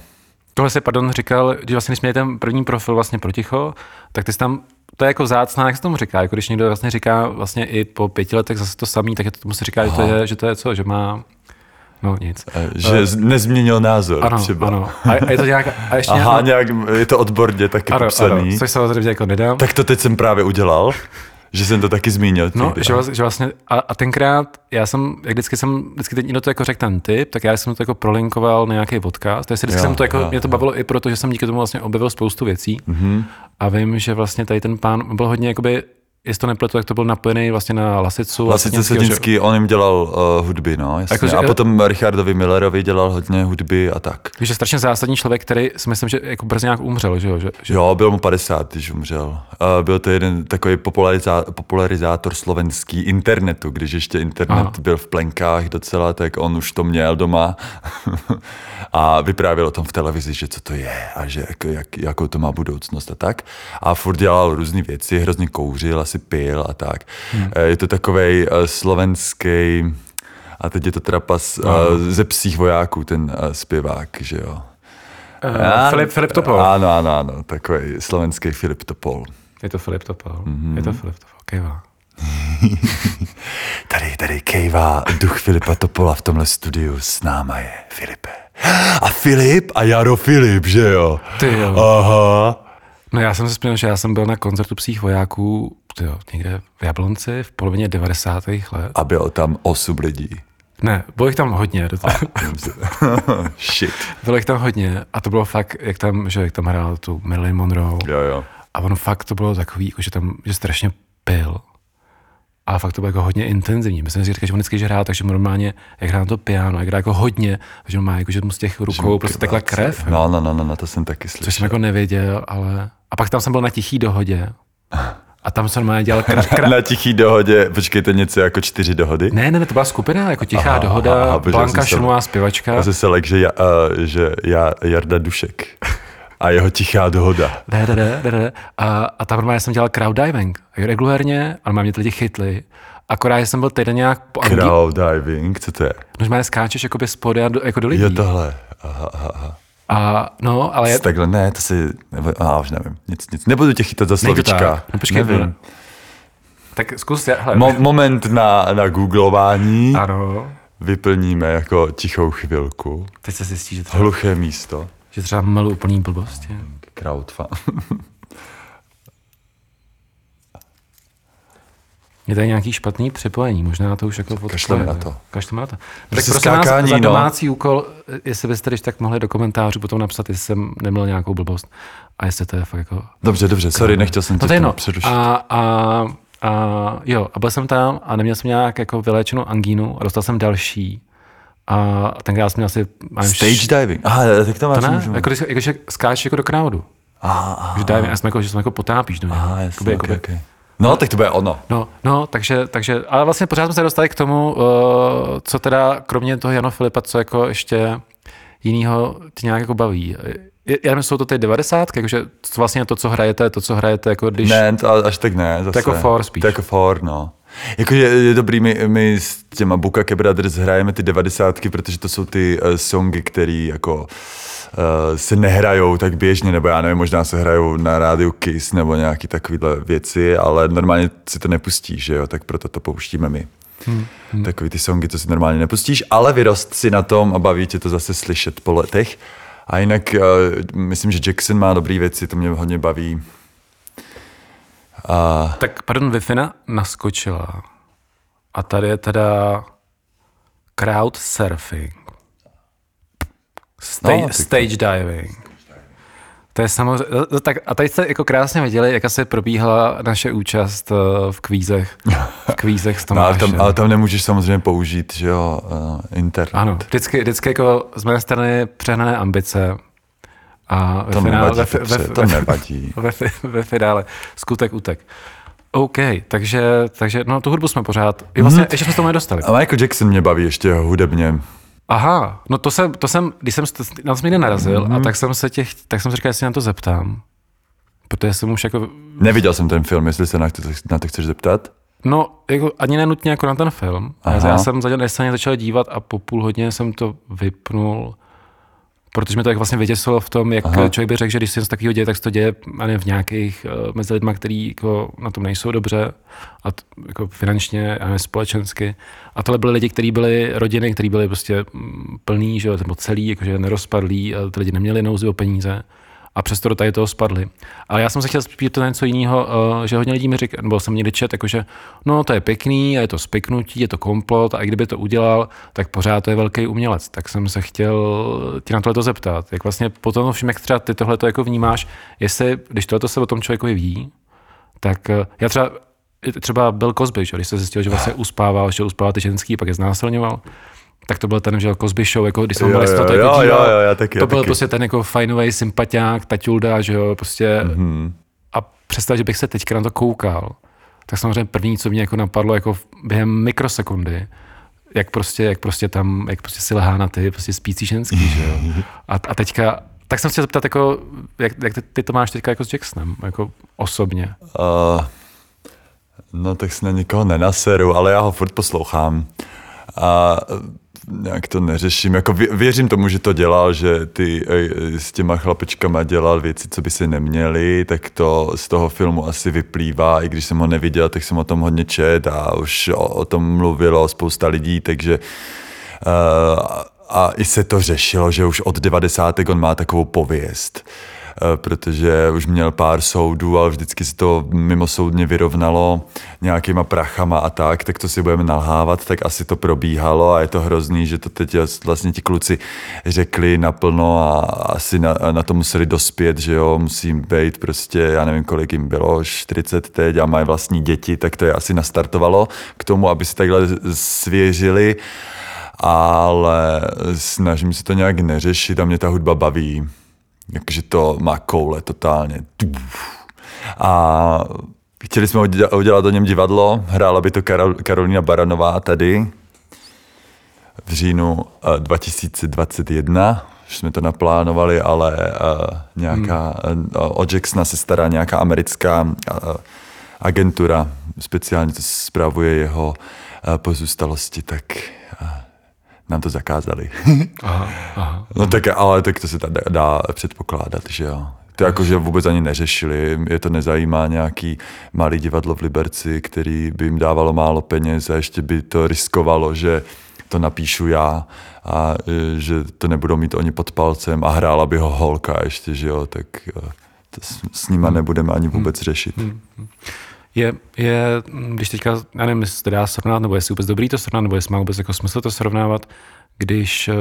Tohle se, pardon, říkal, že vlastně, když měli ten první profil vlastně pro ticho, tak ty jsi tam, to je jako zácná, jak se tomu říká, jako když někdo vlastně říká vlastně i po pěti letech zase to samý, tak je to tomu se říká, že to, je, že to je co, že má, no nic. Že z- nezměnil názor Ano, třeba. ano. A, a je to nějak, a ještě Aha, nějak, nějak, je to odborně taky ano, popsaný. ano, což samozřejmě jako nedám. Tak to teď jsem právě udělal, že jsem to taky zmínil. No, že, vlast- že vlastně, a, a, tenkrát, já jsem, jak vždycky jsem, vždycky teď někdo to jako řekl ten tip, tak já jsem to jako prolinkoval na nějaký podcast, takže vždycky Jo, jsem to jako, jo, mě to bavilo i proto, že jsem díky tomu vlastně objevil spoustu věcí mm-hmm. a vím, že vlastně tady ten pán byl hodně jakoby, jestli to nepletu, tak to byl napojený vlastně na Lasicu. Lasice Sedinskýho, že- on jim dělal uh, hudby, no, jasně. Jakože- a potom Richardovi Millerovi dělal hodně hudby a tak. Takže strašně zásadní člověk, který si myslím, že jako brzy nějak umřel, že jo? Že, že Jo, byl mu 50, když umřel. Uh, byl to jeden takový populariza- popularizátor slovenský internetu, když ještě internet Aha. byl v plenkách docela, tak on už to měl doma a vyprávěl o tom v televizi, že co to je a že jako, jak, jakou to má budoucnost a tak. A furt dělal různé věci, hrozně kouřil, asi pil a tak. Hmm. Je to takovej uh, slovenský a teď je to trapas uh, ze psích vojáků, ten zpěvák, že jo. uh, Filip, Filip Topol. Ano, ano, ano, takový slovenský Filip Topol. Je to Filip Topol. Mhm. Mm-hmm. Je to Filip Topol, kejvá. Tady, tady kejvá duch Filipa Topola v tomhle studiu s náma je Filipe. A Filip a Jaro Filip, že jo? Ty jo. Aha. No já jsem si vzpomněl, že já jsem byl na koncertu psích vojáků tyjo, někde v Jablonci v polovině 90. let. A bylo tam osm lidí. Ne, bylo jich tam hodně. Do toho. Shit. bylo jich tam hodně a to bylo fakt, jak tam, že jak tam hrál tu Marilyn Monroe. Jo, jo. A ono fakt to bylo takový, jako, že tam že strašně pil. A fakt to bylo jako hodně intenzivní. Myslím si, že on vždycky že hrál, takže normálně, jak hrál na to piano, jak hrál jako hodně, že on má jako, že mu z těch rukou prostě tekla krev. No, no, no, no, no, to jsem taky slyšel. Což jsem jako nevěděl, ale... A pak tam jsem byl na tichý dohodě. A tam jsem normálně dělal kra... kra... Na tichý dohodě, počkej, to něco jako čtyři dohody? Ne, ne, ne, to byla skupina, jako tichá aha, dohoda, aha, Blanka Šumová zpěvačka. Já jsem se lek, že, já, uh, že já, Jarda Dušek a jeho tichá dohoda. Ne, ne, ne, ne, ne. A, a tam normálně jsem dělal crowd diving. Regulérně, ale mě ty lidi chytli. Akorát jsem byl týden nějak po. Crowd diving, co to je? No, že skáčeš jako by spody a do, jako do lidí. Jo, tohle. Aha, aha, aha. A no, ale... Je... Takhle ne, to si, nebo, a už nevím, nic, nic, nebudu tě chytat za slovička. No, počkej, nevím. Tak zkus, hele. Mo- moment na, na googlování. Ano. Vyplníme jako tichou chvilku. Teď se zjistí, že třeba... Hluché místo. Že třeba malu úplný blbosti. Crowdfund. Je tady nějaký špatný připojení, možná to už jako Kašleme na to. Kašleme na to. Prostě tak prosím vás, za no. domácí no. úkol, jestli byste když tak mohli do komentářů potom napsat, jestli jsem neměl nějakou blbost a jestli to je fakt jako... Dobře, dobře, sorry, nechtěl jsem no tě no. přerušit. A, a, a, jo, a byl jsem tam a neměl jsem nějak jako vyléčenou angínu a dostal jsem další. A tenkrát jsem měl asi... Stage š... diving. Aha, tak to máš. To ne, jako, jako, že skáčeš jako do crowdu. Aha, aha. Že diving, já jsem jako, že jsem jako potápíš do něj. Aha, jasně, jakoby, okay, jakoby, okay. No, tak to bude ono. No, no takže, takže, ale vlastně pořád jsme se dostali k tomu, uh, co teda, kromě toho Jano Filipa, co jako ještě jinýho tě nějak jako baví. Já nevím, jsou to ty 90, jakože to vlastně to, co hrajete, to, co hrajete, jako když... Ne, to až tak ne, zase. To jako for spíš. To jako for, no. Jakože je dobrý, my, my s těma Bukake Brothers hrajeme ty devadesátky, protože to jsou ty uh, songy, které jako se nehrajou tak běžně, nebo já nevím, možná se hrajou na rádiu Kiss nebo nějaký takovýhle věci, ale normálně si to nepustíš, že jo, tak proto to pouštíme my. Hmm, hmm. Takový ty songy, to si normálně nepustíš, ale vyrost si na tom a baví tě to zase slyšet po letech. A jinak uh, myslím, že Jackson má dobré věci, to mě hodně baví. A... Tak pardon, wi naskočila. A tady je teda crowd surfing. Stage, no, stage diving. To je samozřejmě, tak a tady jste jako krásně viděli, jak se probíhala naše účast eh, v kvízech, v kvízech s no, ale, tam, ale tam nemůžeš samozřejmě použít, že jo, uh, internet. Ano, vždycky, vždycky jako z mé strany přehnané ambice, a ve to finále, nevadí, ve, ve, to nevadí. Ve, ve, ve finále skutek utek. OK, takže, takže no, tu hudbu jsme pořád, i vlastně, mm-hmm. ještě jsme to nedostali. A Michael Jackson mě baví ještě hudebně. Aha, no to jsem, to jsem když jsem na to narazil mm-hmm. a tak jsem se těch, tak jsem si říkal, jestli na to zeptám. Protože jsem už jako... Neviděl jsem ten film, jestli se na to, na to chceš zeptat? No, jako ani nenutně jako na ten film. Aha. Já jsem za začal dívat a po půl hodině jsem to vypnul protože mi to tak vlastně vytěsilo v tom, jak Aha. člověk by řekl, že když se něco takového děje, tak se to děje ani v nějakých uh, mezi lidmi, kteří jako na tom nejsou dobře, a t, jako finančně a společensky. A tohle byly lidi, kteří byli rodiny, kteří byli prostě mm, plní, že, nebo celý, jakože nerozpadlí, a ty lidi neměli nouzi o peníze a přesto do tady toho spadli. Ale já jsem se chtěl spíš to něco jiného, uh, že hodně lidí mi říká, nebo jsem někdy čet, jakože no to je pěkný, a je to spiknutí, je to komplot a i kdyby to udělal, tak pořád to je velký umělec. Tak jsem se chtěl ti na tohle zeptat. Jak vlastně potom všem, jak třeba ty tohle jako vnímáš, jestli, když tohle se o tom člověku ví, tak uh, já třeba třeba byl Cosby, že? když se zjistil, že vlastně uspával, že uspával ty ženský, pak je znásilňoval, tak to byl ten, že Cosby Show, jako když jsme byli to, to, jako jo, jo, jo, taky, to byl taky. prostě ten jako fajnový sympatiák, taťulda, že jo, prostě mm-hmm. a představ, že bych se teďka na to koukal, tak samozřejmě první, co mě jako napadlo, jako během mikrosekundy, jak prostě, jak prostě tam, jak prostě si lehá na ty prostě spící ženský, že jo. A, a teďka, tak jsem se zeptat, jako, jak, jak ty, ty, to máš teďka jako s Jacksonem, jako osobně? Uh, no tak se na nikoho nenaseru, ale já ho furt poslouchám. A nějak to neřeším. Jako věřím tomu, že to dělal, že ty eh, s těma chlapečkama dělal věci, co by se neměly, tak to z toho filmu asi vyplývá. I když jsem ho neviděl, tak jsem o tom hodně čet a už o, o tom mluvilo spousta lidí, takže uh, a i se to řešilo, že už od 90. on má takovou pověst. Eh, protože už měl pár soudů, ale vždycky se to mimo soudně vyrovnalo nějakýma prachama a tak, tak to si budeme nalhávat, tak asi to probíhalo a je to hrozný, že to teď vlastně ti kluci řekli naplno a asi na, na to museli dospět, že jo, musím být prostě, já nevím, kolik jim bylo, 40 teď a mají vlastní děti, tak to je asi nastartovalo k tomu, aby si takhle svěřili ale snažím se to nějak neřešit a mě ta hudba baví. Jakože to má koule totálně. A chtěli jsme udělat do něm divadlo, hrála by to Karol, Karolina Baranová tady v říjnu 2021. Už jsme to naplánovali, ale uh, nějaká, hmm. uh, o Jacksona se stará nějaká americká uh, agentura, speciálně to zpravuje jeho uh, pozůstalosti, tak nám to zakázali. aha, aha. No tak, ale tak to se dá, dá předpokládat, že jo. To jako, že vůbec ani neřešili, je to nezajímá nějaký malý divadlo v Liberci, který by jim dávalo málo peněz a ještě by to riskovalo, že to napíšu já a e, že to nebudou mít oni pod palcem a hrála by ho holka ještě, že jo, tak e, to s, s nima hmm. nebudeme ani vůbec hmm. řešit. Je, je, když teďka, já nevím, jestli to dá srovnat, nebo jestli vůbec dobrý to srovnat, nebo jestli má vůbec jako smysl to srovnávat, když uh,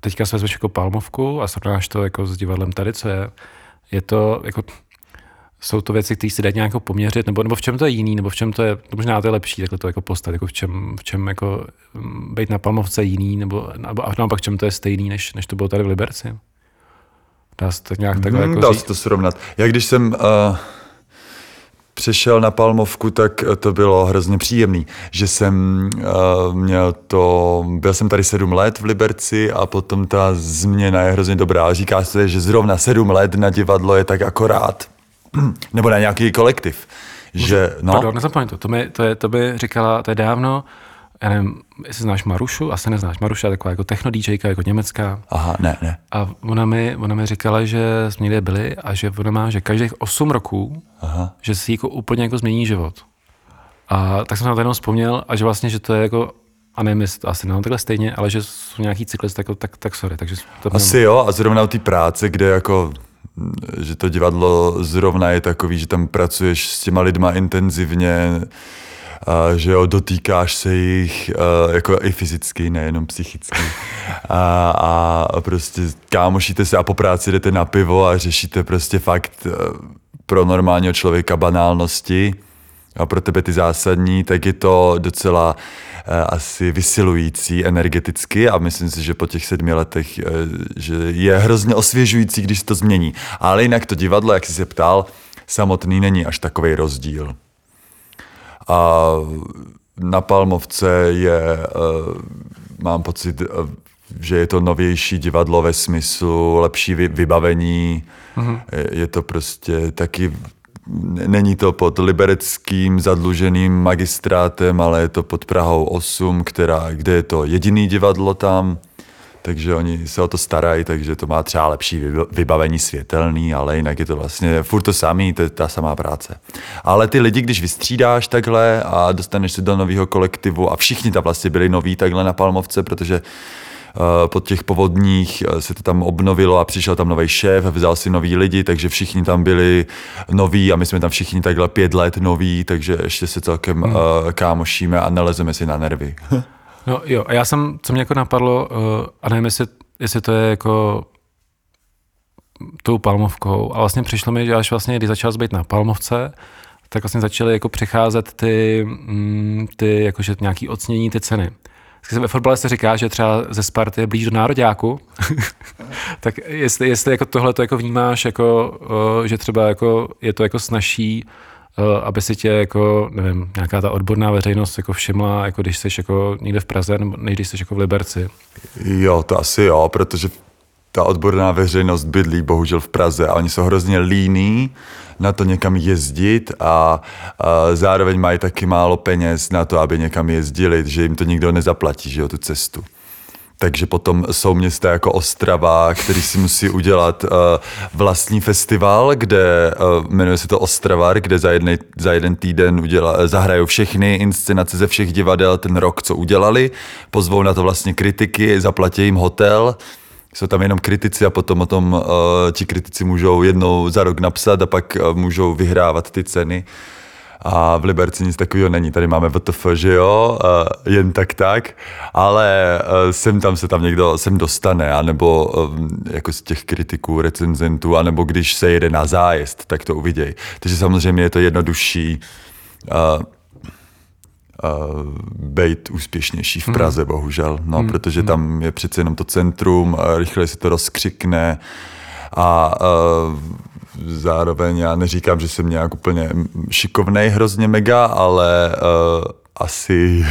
teďka se vezmeš jako palmovku a srovnáš to jako s divadlem tady, co je, je to jako, jsou to věci, které si dají nějak poměřit, nebo, nebo v čem to je jiný, nebo v čem to je, to možná to je lepší, takhle to jako postavit, jako v čem, v čem jako mm, být na palmovce jiný, nebo, nebo a naopak v čem to je stejný, než, než to bylo tady v Liberci. Dá se to nějak takhle hmm, jako Dá se to srovnat. Já když jsem uh přešel na Palmovku, tak to bylo hrozně příjemný, že jsem uh, měl to, byl jsem tady sedm let v Liberci a potom ta změna je hrozně dobrá. Říká se, že zrovna sedm let na divadlo je tak akorát, nebo na nějaký kolektiv. Že, no. Pardon, nezapomeň to, to mi, to, je, to by říkala, to je dávno, já nevím, jestli znáš Marušu, asi neznáš. Maruša taková jako techno DJka, jako německá. Aha, ne, ne. A ona mi, ona mi říkala, že jsme někde byli a že ona má, že každých 8 roků, Aha. že si jako úplně jako změní život. A tak jsem na to jenom vzpomněl a že vlastně, že to je jako a nevím, jestli to asi nemám takhle stejně, ale že jsou nějaký cykly, tak, tak, tak sorry. Takže to asi jo, a zrovna u té práce, kde jako že to divadlo zrovna je takový, že tam pracuješ s těma lidma intenzivně, že jo, dotýkáš se jich jako i fyzicky, nejenom psychicky. A, a prostě kámošíte se a po práci jdete na pivo a řešíte prostě fakt pro normálního člověka banálnosti a pro tebe ty zásadní, tak je to docela asi vysilující energeticky a myslím si, že po těch sedmi letech, že je hrozně osvěžující, když se to změní. Ale jinak to divadlo, jak jsi se ptal, samotný není až takový rozdíl. A na Palmovce je, eh, mám pocit, eh, že je to novější divadlo ve smyslu lepší vybavení. Mm-hmm. Je to prostě taky není to pod libereckým zadluženým magistrátem, ale je to pod Prahou 8, která, kde je to jediný divadlo tam takže oni se o to starají, takže to má třeba lepší vybavení světelný, ale jinak je to vlastně furt to samý, to je ta samá práce. Ale ty lidi, když vystřídáš takhle a dostaneš se do nového kolektivu a všichni tam vlastně byli noví takhle na Palmovce, protože uh, po těch povodních eh, se to tam obnovilo a přišel tam nový šéf, vzal si nový lidi, takže všichni tam byli noví a my jsme tam všichni takhle pět let noví, takže ještě se celkem hmm. uh, kámošíme a nelezeme si na nervy. No jo, a já jsem, co mě jako napadlo, uh, a nevím, jestli, jestli to je jako tou palmovkou, a vlastně přišlo mi, že až vlastně, když začal být na palmovce, tak vlastně začaly jako přicházet ty, mm, ty jakože nějaký ocnění, ty ceny. Ve fotbale se říká, že třeba ze Sparty je blíž do nároďáku, tak jestli, jestli jako tohle to jako vnímáš, jako, uh, že třeba jako je to jako snažší Eh, aby si tě jako, nevím, nějaká ta odborná veřejnost jako všimla, jako když jsi jako někde v Praze, nebo než když jsi jako v Liberci? Jo, to asi jo, protože ta odborná veřejnost bydlí bohužel v Praze a oni jsou hrozně líní na to někam jezdit a, a zároveň mají taky málo peněz na to, aby někam jezdili, že jim to nikdo nezaplatí, že jo, tu cestu. Takže potom jsou města jako Ostrava, který si musí udělat uh, vlastní festival, kde uh, jmenuje se to Ostravar, kde za, jednej, za jeden týden uděla, zahrajou všechny inscenace ze všech divadel ten rok, co udělali. Pozvou na to vlastně kritiky, zaplatí jim hotel, Jsou tam jenom kritici a potom o tom uh, ti kritici můžou jednou za rok napsat a pak uh, můžou vyhrávat ty ceny. A v Liberci nic takového není. Tady máme VTF, že jo, jen tak tak, ale uh, sem tam se tam někdo sem dostane, anebo um, jako z těch kritiků, recenzentů, anebo když se jede na zájezd, tak to uviděj. Takže samozřejmě je to jednodušší uh, být úspěšnější v Praze, hmm. bohužel, no, hmm. protože tam je přece jenom to centrum, rychle se to rozkřikne a uh, zároveň já neříkám, že jsem nějak úplně šikovnej hrozně mega, ale uh, asi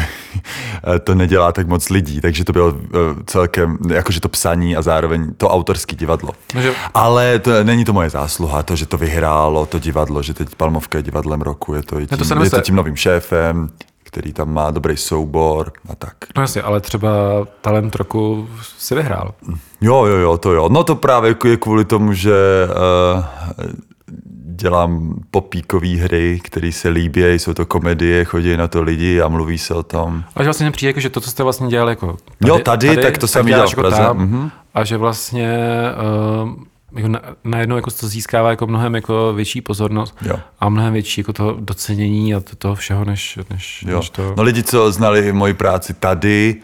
to nedělá tak moc lidí, takže to bylo uh, celkem, jakože to psaní a zároveň to autorské divadlo. No, že... Ale to, není to moje zásluha, to, že to vyhrálo, to divadlo, že teď Palmovka je divadlem roku, je to, tím, no to je to tím novým šéfem, který tam má dobrý soubor a tak. No jasně, ale třeba talent roku si vyhrál. Jo, jo, jo, to jo. No to právě je kvůli tomu, že uh, dělám popíkové hry, které se líbí, jsou to komedie, chodí na to lidi a mluví se o tom. A že vlastně přijde, jako, že to, co jste vlastně dělal jako tady, jo, tady, tady tak to jsem dělal v Praze. Jako tam, mm-hmm. A že vlastně uh, jako na, najednou jako to získává jako mnohem jako větší pozornost jo. a mnohem větší jako to docenění a to, toho všeho, než, než, jo. než to. No lidi, co znali moji práci tady,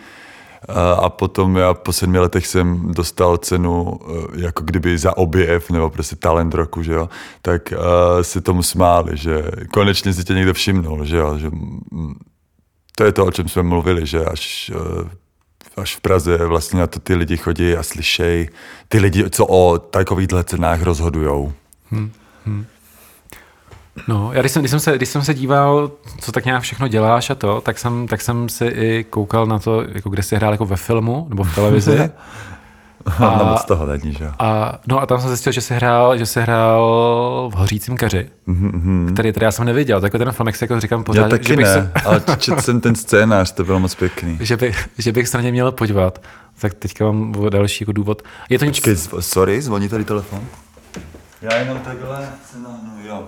a potom já po sedmi letech jsem dostal cenu e, jako kdyby za objev nebo prostě talent roku, že jo, tak uh, se tomu smáli, že konečně si tě někdo všimnul, že jo, že to je to, o čem jsme mluvili, že až uh, až v Praze vlastně na to ty lidi chodí a slyšejí ty lidi, co o takovýchhle cenách rozhodujou. Hmm. Hmm. No, já když jsem, když, jsem se, když jsem se díval, co tak nějak všechno děláš a to, tak jsem, tak jsem si i koukal na to, jako kde jsi hrál jako ve filmu nebo v televizi. A, no moc toho není, že a, no a tam jsem zjistil, že jsi hrál, že jsi hrál v Hořícím keři, mm-hmm. který tady já jsem neviděl. Takhle ten film, jako říkám pořád. Já taky že bych ne, se... ale četl jsem ten scénář, to bylo moc pěkný. že, by, že bych se na ně měl podívat. Tak teďka mám další jako důvod. Je to Počkej, nic... sorry, zvoní tady telefon. Já jenom takhle se nahnu, jo.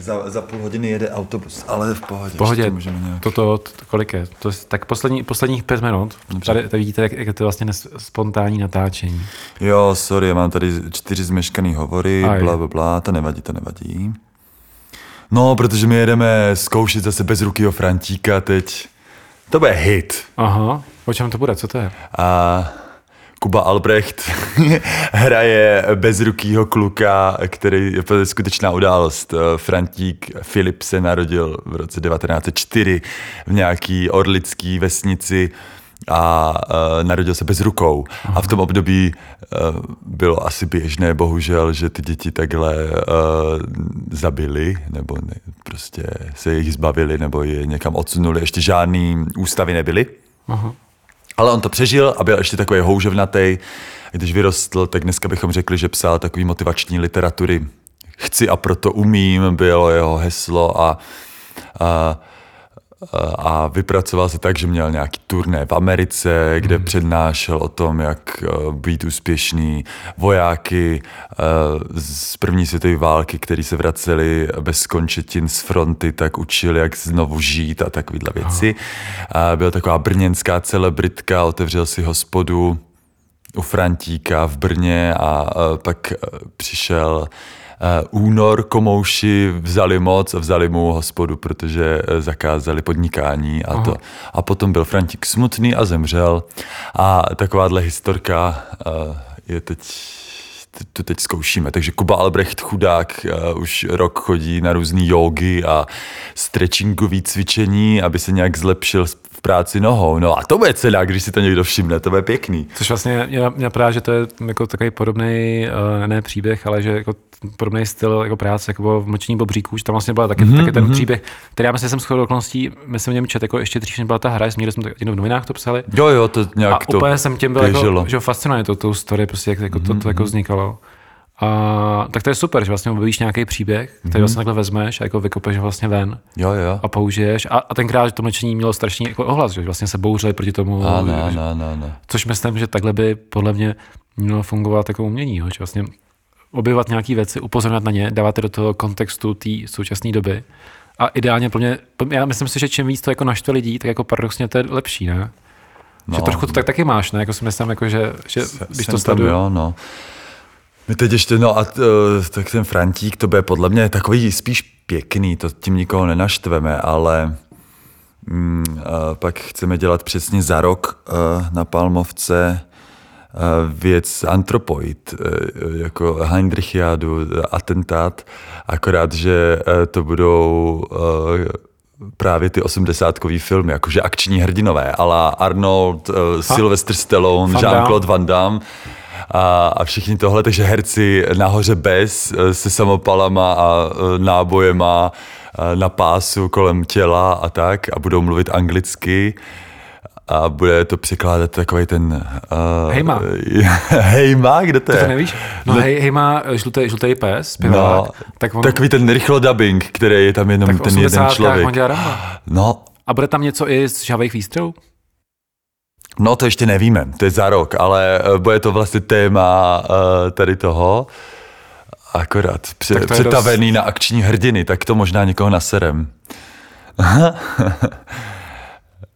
Za, za půl hodiny jede autobus, ale v pohodě. V pohodě, to, nějak... to, to, to, kolik je? To, tak poslední, posledních pět minut. Tady, tady vidíte, jak, jak je to vlastně spontánní natáčení. Jo, sorry, já mám tady čtyři zmeškaný hovory, Aj. bla, bla, bla, to nevadí, to nevadí. No, protože my jedeme zkoušet zase bez ruky o Frantíka teď. To bude hit. Aha, o čem to bude, co to je? A Kuba Albrecht hraje bezrukýho kluka, který je skutečná událost. Eh, Frantík Filip se narodil v roce 1904 v nějaký orlický vesnici a uh, narodil se bez rukou. Aha. A v tom období uh, bylo asi běžné, bohužel, že ty děti takhle uh, zabili, nebo ne, prostě se jich zbavili, nebo je někam odsunuli. Ještě žádný ústavy nebyly. Aha. Ale on to přežil a byl ještě takový houževnatý. Když vyrostl, tak dneska bychom řekli, že psal takový motivační literatury. Chci a proto umím, bylo jeho heslo a, a a vypracoval se tak, že měl nějaký turné v Americe, kde hmm. přednášel o tom, jak eh, být úspěšný vojáky eh, z první světové války, který se vraceli bez končetin z fronty, tak učil, jak znovu žít a takovéhle věci. A byl taková brněnská celebritka, otevřel si hospodu u Frantíka v Brně a eh, pak přišel únor komouši vzali moc a vzali mu hospodu, protože uh, zakázali podnikání a Aha. to. A potom byl Frantík smutný a zemřel. A takováhle historka uh, je teď tu teď zkoušíme. Takže Kuba Albrecht chudák uh, už rok chodí na různé jogy a stretchingové cvičení, aby se nějak zlepšil v práci nohou. No a to bude celá, když si to někdo všimne, to bude pěkný. Což vlastně mě napadá, že to je jako takový podobný, uh, ne příběh, ale že jako podobný styl jako práce, jako v Mlčení Bobříků, že tam vlastně byla taky, mm-hmm. taky ten mhm. příběh, který já myslím, že jsem shodou okolností, myslím, že něm čet, jako ještě dřív, než byla ta hra, jsme jsme to v novinách to psali. Jo, jo, to nějak a to úplně jsem tím byl jako, že fascinovaný to, tou story, prostě jak jako, mm-hmm. to, to, jako mhm. A tak to je super, že vlastně objevíš nějaký příběh, který mm-hmm. vlastně takhle vezmeš a jako vykopeš vlastně ven jo, jo. a použiješ. A, a tenkrát že to mlčení mělo strašný jako ohlas, že vlastně se bouřili proti tomu. Ano, ano, ano, ano. Což myslím, že takhle by podle mě mělo fungovat jako umění, že vlastně objevovat nějaké věci, upozorňovat na ně, dávat je do toho kontextu té současné doby. A ideálně pro mě, já myslím si, že čím víc to jako naštve lidí, tak jako paradoxně to je lepší, ne? No. Že trochu to tak taky máš, ne? Jako si myslím, jako že, že když to sleduju. Jo, no. My teď ještě, no a tak ten Frantík, to bude podle mě takový spíš pěkný, to tím nikoho nenaštveme, ale mm, pak chceme dělat přesně za rok uh, na Palmovce věc Antropoid, jako Heinrichiádu, atentát, akorát, že to budou právě ty osmdesátkový filmy, jakože akční hrdinové, ale Arnold, Sylvester Stallone, Jean-Claude Van Damme a, a všichni tohle, takže herci nahoře bez, eh, se samopalama a eh, nábojema na pásu kolem těla a tak a budou mluvit anglicky a bude to překládat takový ten... Uh, Hejma. hejma, kde to, to je? To nevíš? No, no hej, Hejma, žlutý, žlutý pes, no, tak on, Takový ten rychlo dubbing, který je tam jenom ten jeden člověk. No. A bude tam něco i z žavých výstřelů? No to ještě nevíme, to je za rok, ale eh, bude to vlastně téma uh, tady toho. Akorát pře- přetavený dost... na akční hrdiny, tak to možná někoho naserem.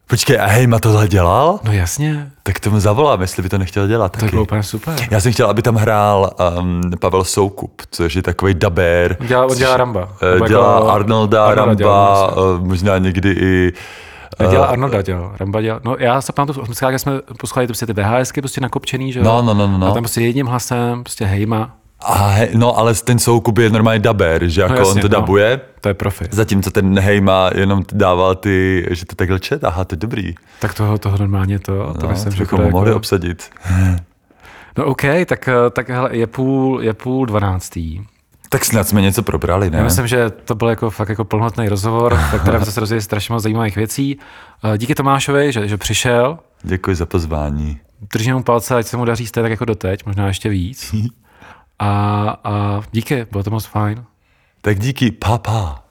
Počkej, a Hejma tohle dělal? No jasně. Tak tomu zavolám, jestli by to nechtěl dělat taky. To bylo úplně super. Já jsem chtěl, aby tam hrál um, Pavel Soukup, což je takový dabér. Dělá, dělá Ramba. Uh, dělá jako Arnolda, Arnolda Ramba, dělá, uh, možná někdy i Dělá uh, Arnolda, dělal. Ramba dělal. No já se pamatuju, že jsme poslouchali prostě ty VHSky prostě nakopčený, že jo? No, no, no, no. A tam prostě jedním hlasem, prostě hejma. A he, no, ale ten Soukup je normálně daber, že jako no, jasně, on to no, dabuje. To je profi. Zatímco ten Hejma jenom dával ty, že to takhle čet, aha, to je dobrý. Tak toho, toho normálně to, to no, myslím, že to mohli jako... obsadit. No OK, tak, tak hele, je půl, je půl dvanáctý. Tak snad jsme něco probrali, ne? Já myslím, že to byl jako fakt jako plnohodný rozhovor, ve kterém se rozdělili strašně moc zajímavých věcí. Eh, díky Tomášovi, že, že přišel. Děkuji za pozvání. Držím mu palce, ať se mu daří stejně tak jako doteď, možná ještě víc. A, a díky, bylo to moc fajn. Tak díky, papa.